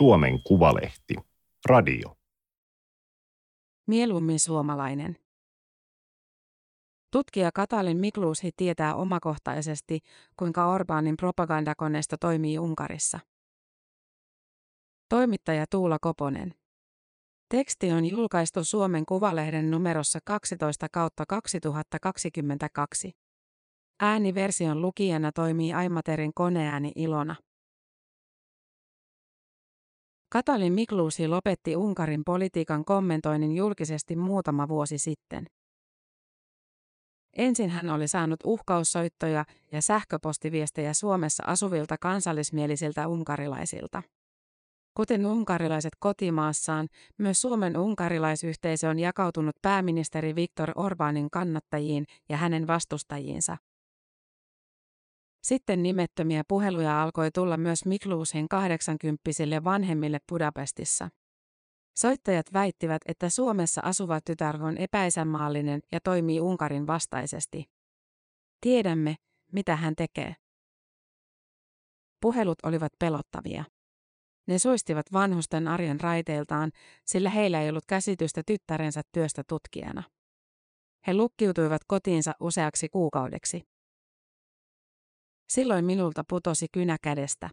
Suomen Kuvalehti. Radio. Mieluummin suomalainen. Tutkija Katalin Mikluusi tietää omakohtaisesti, kuinka Orbánin propagandakoneisto toimii Unkarissa. Toimittaja Tuula Koponen. Teksti on julkaistu Suomen Kuvalehden numerossa 12 kautta 2022. Ääniversion lukijana toimii Aimaterin koneääni Ilona. Katalin Mikluusi lopetti Unkarin politiikan kommentoinnin julkisesti muutama vuosi sitten. Ensin hän oli saanut uhkaussoittoja ja sähköpostiviestejä Suomessa asuvilta kansallismielisiltä unkarilaisilta. Kuten unkarilaiset kotimaassaan, myös Suomen unkarilaisyhteisö on jakautunut pääministeri Viktor Orbánin kannattajiin ja hänen vastustajiinsa. Sitten nimettömiä puheluja alkoi tulla myös Mikluusin 80 vanhemmille Budapestissa. Soittajat väittivät, että Suomessa asuva tytär on epäisänmaallinen ja toimii Unkarin vastaisesti. Tiedämme, mitä hän tekee. Puhelut olivat pelottavia. Ne suistivat vanhusten arjen raiteiltaan, sillä heillä ei ollut käsitystä tyttärensä työstä tutkijana. He lukkiutuivat kotiinsa useaksi kuukaudeksi. Silloin minulta putosi kynä kädestä.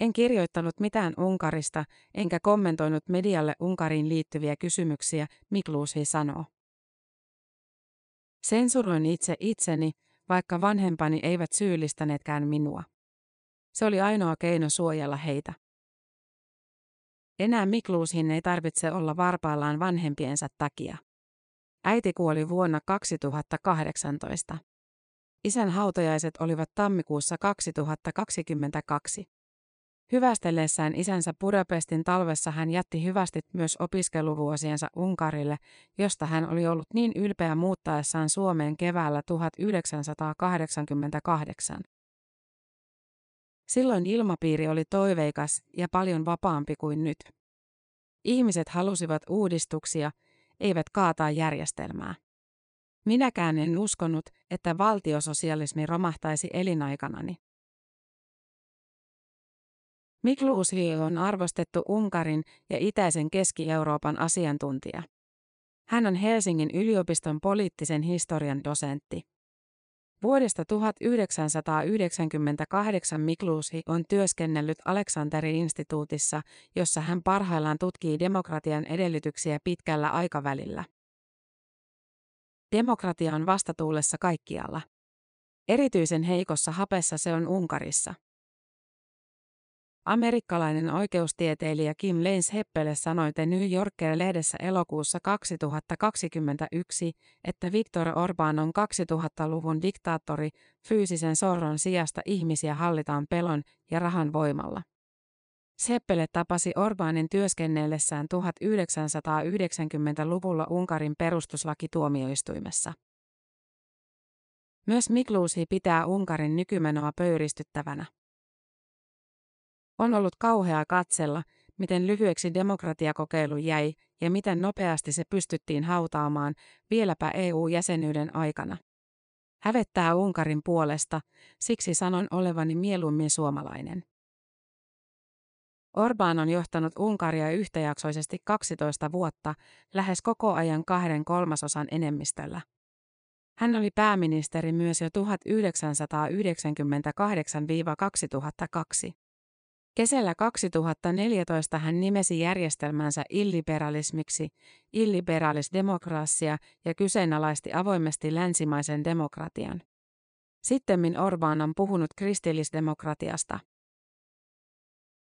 En kirjoittanut mitään Unkarista, enkä kommentoinut medialle Unkariin liittyviä kysymyksiä, Mikluusi sanoo. Sensuroin itse itseni, vaikka vanhempani eivät syyllistäneetkään minua. Se oli ainoa keino suojella heitä. Enää Mikluusin ei tarvitse olla varpaillaan vanhempiensa takia. Äiti kuoli vuonna 2018. Isän hautajaiset olivat tammikuussa 2022. Hyvästellessään isänsä Budapestin talvessa hän jätti hyvästit myös opiskeluvuosiensa Unkarille, josta hän oli ollut niin ylpeä muuttaessaan Suomeen keväällä 1988. Silloin ilmapiiri oli toiveikas ja paljon vapaampi kuin nyt. Ihmiset halusivat uudistuksia, eivät kaataa järjestelmää. Minäkään en uskonut, että valtiososialismi romahtaisi elinaikanani. Mikluusi on arvostettu Unkarin ja itäisen Keski-Euroopan asiantuntija. Hän on Helsingin yliopiston poliittisen historian dosentti. Vuodesta 1998 Mikluusi on työskennellyt Aleksanterin instituutissa, jossa hän parhaillaan tutkii demokratian edellytyksiä pitkällä aikavälillä. Demokratia on vastatuulessa kaikkialla. Erityisen heikossa hapessa se on Unkarissa. Amerikkalainen oikeustieteilijä Kim Lenz Heppele sanoi The New Yorker-lehdessä elokuussa 2021, että Viktor Orbán on 2000-luvun diktaattori, fyysisen sorron sijasta ihmisiä hallitaan pelon ja rahan voimalla. Seppele tapasi Orbánin työskennellessään 1990-luvulla Unkarin perustuslakituomioistuimessa. Myös Mikluusi pitää Unkarin nykymenoa pöyristyttävänä. On ollut kauheaa katsella, miten lyhyeksi demokratiakokeilu jäi ja miten nopeasti se pystyttiin hautaamaan vieläpä EU-jäsenyyden aikana. Hävettää Unkarin puolesta, siksi sanon olevani mieluummin suomalainen. Orbán on johtanut Unkaria yhtäjaksoisesti 12 vuotta, lähes koko ajan kahden kolmasosan enemmistöllä. Hän oli pääministeri myös jo 1998-2002. Kesällä 2014 hän nimesi järjestelmänsä illiberalismiksi, illiberalisdemokratia ja kyseenalaisti avoimesti länsimaisen demokratian. Sittemmin Orbán on puhunut kristillisdemokratiasta.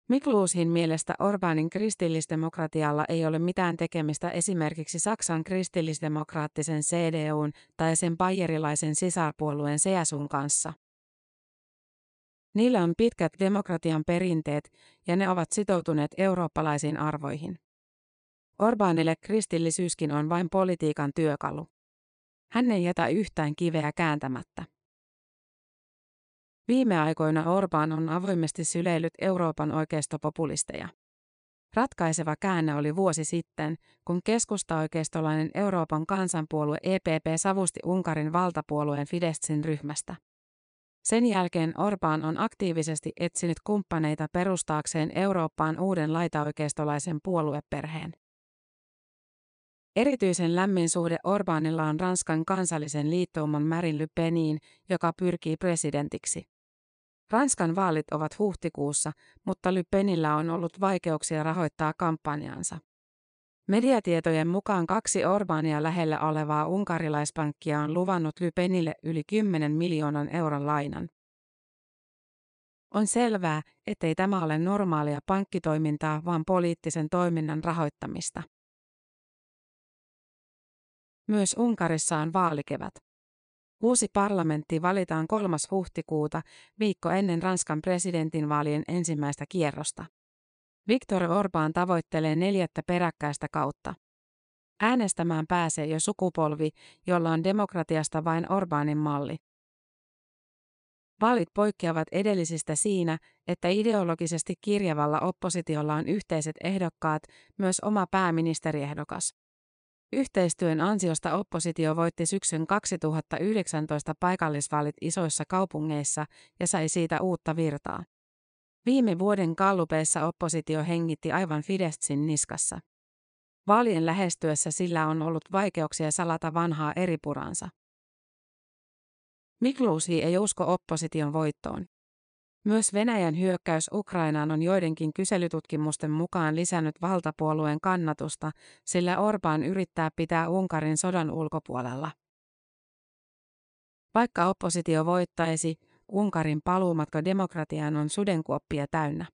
Mikluusin mielestä Orbánin kristillisdemokratialla ei ole mitään tekemistä esimerkiksi Saksan kristillisdemokraattisen CDUn tai sen bayerilaisen sisarpuolueen CSUn kanssa. Niillä on pitkät demokratian perinteet ja ne ovat sitoutuneet eurooppalaisiin arvoihin. Orbaanille kristillisyyskin on vain politiikan työkalu. Hän ei jätä yhtään kiveä kääntämättä. Viime aikoina Orbán on avoimesti syleillyt Euroopan oikeistopopulisteja. Ratkaiseva käänne oli vuosi sitten, kun keskustaoikeistolainen Euroopan kansanpuolue EPP savusti Unkarin valtapuolueen Fideszin ryhmästä. Sen jälkeen Orbán on aktiivisesti etsinyt kumppaneita perustaakseen Eurooppaan uuden laitaoikeistolaisen puolueperheen. Erityisen lämmin suhde Orbanilla on Ranskan kansallisen liittouman Marine Le Peniin, joka pyrkii presidentiksi. Ranskan vaalit ovat huhtikuussa, mutta Le Penillä on ollut vaikeuksia rahoittaa kampanjansa. Mediatietojen mukaan kaksi Orbania lähellä olevaa unkarilaispankkia on luvannut Le Penille yli 10 miljoonan euron lainan. On selvää, ettei tämä ole normaalia pankkitoimintaa, vaan poliittisen toiminnan rahoittamista. Myös Unkarissa on vaalikevät. Uusi parlamentti valitaan 3. huhtikuuta, viikko ennen Ranskan presidentinvaalien ensimmäistä kierrosta. Viktor Orbán tavoittelee neljättä peräkkäistä kautta. Äänestämään pääsee jo sukupolvi, jolla on demokratiasta vain Orbánin malli. Vaalit poikkeavat edellisistä siinä, että ideologisesti kirjavalla oppositiolla on yhteiset ehdokkaat, myös oma pääministeriehdokas. Yhteistyön ansiosta oppositio voitti syksyn 2019 paikallisvaalit isoissa kaupungeissa ja sai siitä uutta virtaa. Viime vuoden kallupeissa oppositio hengitti aivan Fideszin niskassa. Vaalien lähestyessä sillä on ollut vaikeuksia salata vanhaa eripuransa. Mikluusi ei usko opposition voittoon. Myös Venäjän hyökkäys Ukrainaan on joidenkin kyselytutkimusten mukaan lisännyt valtapuolueen kannatusta, sillä Orbán yrittää pitää Unkarin sodan ulkopuolella. Vaikka oppositio voittaisi, Unkarin paluumatka demokratiaan on sudenkuoppia täynnä.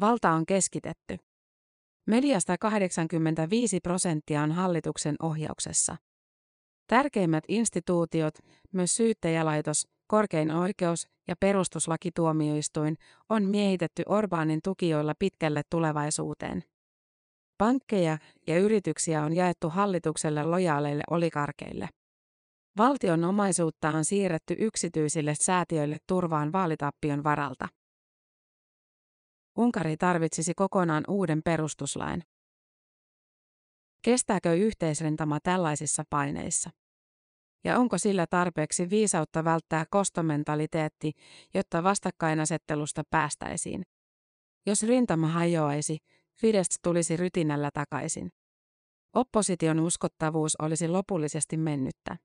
Valta on keskitetty. Mediasta 85 prosenttia on hallituksen ohjauksessa. Tärkeimmät instituutiot, myös syyttäjälaitos, korkein oikeus ja perustuslakituomioistuin on miehitetty Orbaanin tukijoilla pitkälle tulevaisuuteen. Pankkeja ja yrityksiä on jaettu hallitukselle lojaaleille olikarkeille. Valtion omaisuutta on siirretty yksityisille säätiöille turvaan vaalitappion varalta. Unkari tarvitsisi kokonaan uuden perustuslain. Kestääkö yhteisrintama tällaisissa paineissa? Ja onko sillä tarpeeksi viisautta välttää kostomentaliteetti, jotta vastakkainasettelusta päästäisiin? Jos rintama hajoaisi, Fidesz tulisi rytinällä takaisin. Opposition uskottavuus olisi lopullisesti mennyttä.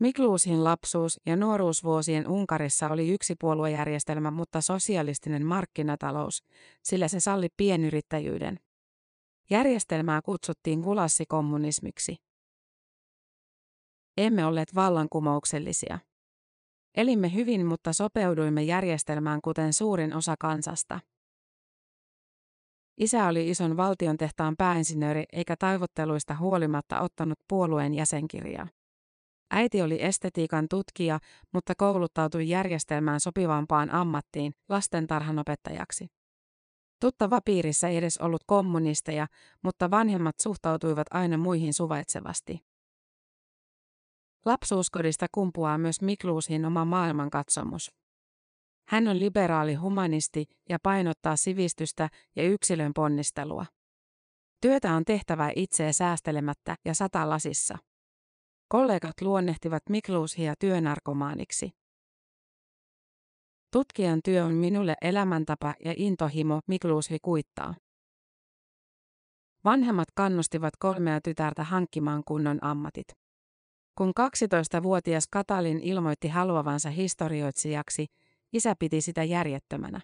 Mikluusin lapsuus- ja nuoruusvuosien Unkarissa oli yksipuoluejärjestelmä, mutta sosialistinen markkinatalous, sillä se salli pienyrittäjyyden. Järjestelmää kutsuttiin gulassikommunismiksi. Emme olleet vallankumouksellisia. Elimme hyvin, mutta sopeuduimme järjestelmään kuten suurin osa kansasta. Isä oli ison valtion tehtaan pääinsinööri eikä taivotteluista huolimatta ottanut puolueen jäsenkirjaa. Äiti oli estetiikan tutkija, mutta kouluttautui järjestelmään sopivampaan ammattiin, lastentarhanopettajaksi. Tuttava piirissä ei edes ollut kommunisteja, mutta vanhemmat suhtautuivat aina muihin suvaitsevasti. Lapsuuskodista kumpuaa myös Mikluusin oma maailmankatsomus. Hän on liberaali humanisti ja painottaa sivistystä ja yksilön ponnistelua. Työtä on tehtävä itseä säästelemättä ja satalasissa. Kollegat luonnehtivat Mikluusia työnarkomaaniksi. Tutkijan työ on minulle elämäntapa ja intohimo, Mikluusi kuittaa. Vanhemmat kannustivat kolmea tytärtä hankkimaan kunnon ammatit. Kun 12-vuotias Katalin ilmoitti haluavansa historioitsijaksi, isä piti sitä järjettömänä.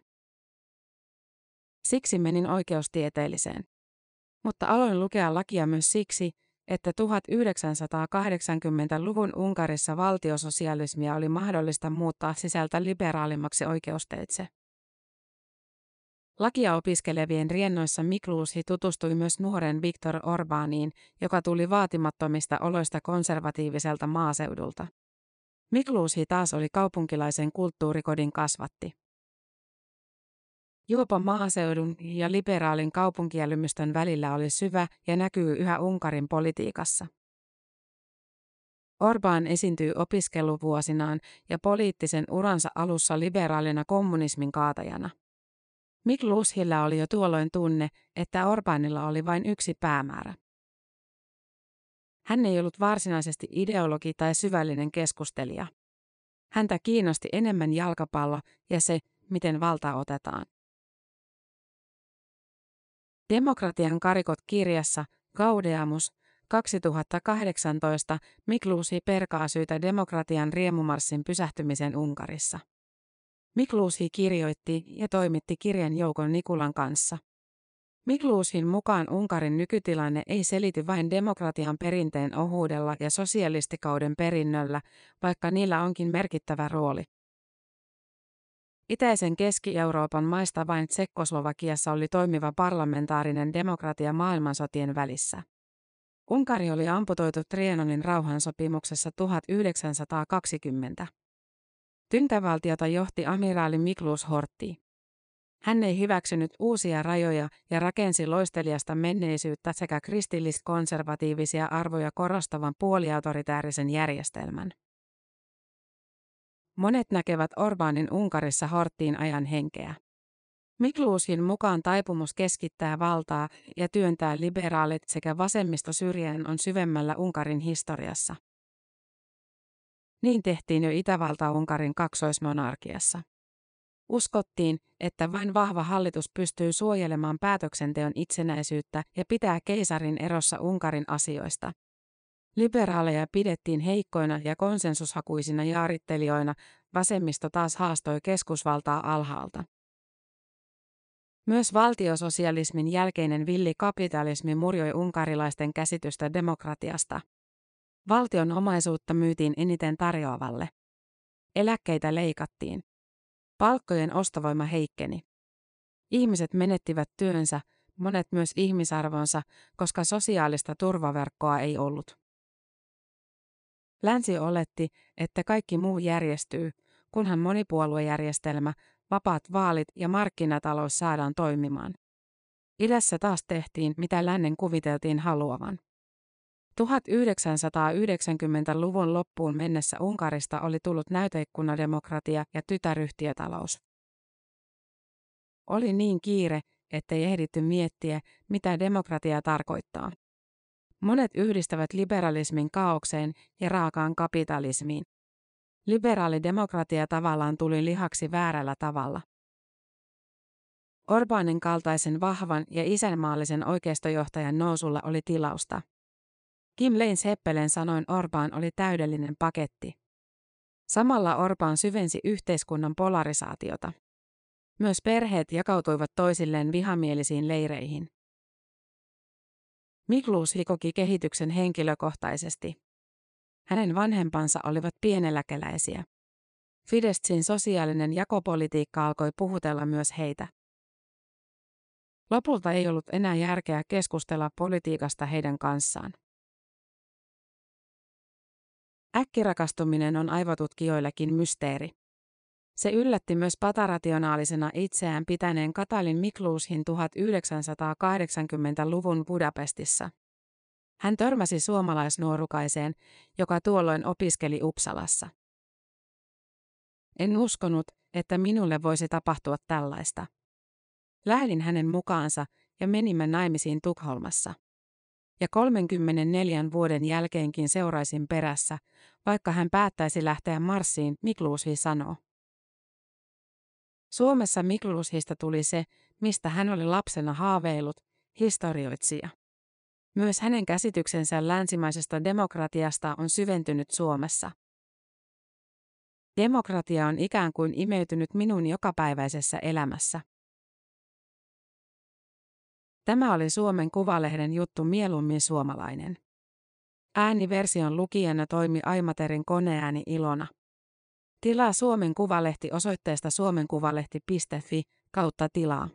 Siksi menin oikeustieteelliseen. Mutta aloin lukea lakia myös siksi, että 1980-luvun Unkarissa valtiososialismia oli mahdollista muuttaa sisältä liberaalimmaksi oikeusteitse. Lakia opiskelevien riennoissa Mikluusi tutustui myös nuoren Viktor Orbániin, joka tuli vaatimattomista oloista konservatiiviselta maaseudulta. Mikluusi taas oli kaupunkilaisen kulttuurikodin kasvatti. Juopa maaseudun ja liberaalin kaupunkiälymystön välillä oli syvä ja näkyy yhä Unkarin politiikassa. Orbán esiintyy opiskeluvuosinaan ja poliittisen uransa alussa liberaalina kommunismin kaatajana. Mikluushilla oli jo tuolloin tunne, että Orbanilla oli vain yksi päämäärä. Hän ei ollut varsinaisesti ideologi tai syvällinen keskustelija. Häntä kiinnosti enemmän jalkapallo ja se, miten valta otetaan. Demokratian karikot kirjassa Gaudeamus 2018 Mikluusi perkaa syytä demokratian riemumarssin pysähtymisen Unkarissa. Mikluusi kirjoitti ja toimitti kirjan joukon Nikulan kanssa. Mikluusin mukaan Unkarin nykytilanne ei selity vain demokratian perinteen ohuudella ja sosialistikauden perinnöllä, vaikka niillä onkin merkittävä rooli. Itäisen Keski-Euroopan maista vain Tsekkoslovakiassa oli toimiva parlamentaarinen demokratia maailmansotien välissä. Unkari oli amputoitu Trianonin rauhansopimuksessa 1920. Tyntävaltiota johti amiraali Miklus Hortti. Hän ei hyväksynyt uusia rajoja ja rakensi loisteliasta menneisyyttä sekä kristillis-konservatiivisia arvoja korostavan puoliautoritäärisen järjestelmän. Monet näkevät Orbánin Unkarissa Horttiin ajan henkeä. Mikluusin mukaan taipumus keskittää valtaa ja työntää liberaalit sekä vasemmisto syrjään on syvemmällä Unkarin historiassa. Niin tehtiin jo Itävalta-Unkarin kaksoismonarkiassa. Uskottiin, että vain vahva hallitus pystyy suojelemaan päätöksenteon itsenäisyyttä ja pitää keisarin erossa Unkarin asioista. Liberaaleja pidettiin heikkoina ja konsensushakuisina jaarittelijoina, vasemmisto taas haastoi keskusvaltaa alhaalta. Myös valtiososialismin jälkeinen villi kapitalismi murjoi unkarilaisten käsitystä demokratiasta. Valtion omaisuutta myytiin eniten tarjoavalle. Eläkkeitä leikattiin. Palkkojen ostovoima heikkeni. Ihmiset menettivät työnsä, monet myös ihmisarvonsa, koska sosiaalista turvaverkkoa ei ollut. Länsi oletti, että kaikki muu järjestyy, kunhan monipuoluejärjestelmä, vapaat vaalit ja markkinatalous saadaan toimimaan. Idässä taas tehtiin, mitä lännen kuviteltiin haluavan. 1990-luvun loppuun mennessä Unkarista oli tullut näyteikkunademokratia ja tytäryhtiötalous. Oli niin kiire, ettei ehditty miettiä, mitä demokratia tarkoittaa. Monet yhdistävät liberalismin kaaukseen ja raakaan kapitalismiin. Liberaali demokratia tavallaan tuli lihaksi väärällä tavalla. Orbanin kaltaisen vahvan ja isänmaallisen oikeistojohtajan nousulla oli tilausta. Kim Lein Seppelen sanoin Orbán oli täydellinen paketti. Samalla Orbán syvensi yhteiskunnan polarisaatiota. Myös perheet jakautuivat toisilleen vihamielisiin leireihin. Miklus koki kehityksen henkilökohtaisesti. Hänen vanhempansa olivat pieneläkeläisiä. Fideszin sosiaalinen jakopolitiikka alkoi puhutella myös heitä. Lopulta ei ollut enää järkeä keskustella politiikasta heidän kanssaan. Äkkirakastuminen on aivotutkijoillekin mysteeri. Se yllätti myös patarationaalisena itseään pitäneen Katalin Mikluushin 1980-luvun Budapestissa. Hän törmäsi suomalaisnuorukaiseen, joka tuolloin opiskeli Uppsalassa. En uskonut, että minulle voisi tapahtua tällaista. Lähdin hänen mukaansa ja menimme naimisiin Tukholmassa. Ja 34 vuoden jälkeenkin seuraisin perässä, vaikka hän päättäisi lähteä marssiin, Mikluusi sanoo. Suomessa Miklushista tuli se, mistä hän oli lapsena haaveillut, historioitsija. Myös hänen käsityksensä länsimaisesta demokratiasta on syventynyt Suomessa. Demokratia on ikään kuin imeytynyt minun jokapäiväisessä elämässä. Tämä oli Suomen Kuvalehden juttu mieluummin suomalainen. Ääniversion lukijana toimi Aimaterin koneääni Ilona. Tilaa Suomen Kuvalehti osoitteesta suomenkuvalehti.fi kautta tilaa.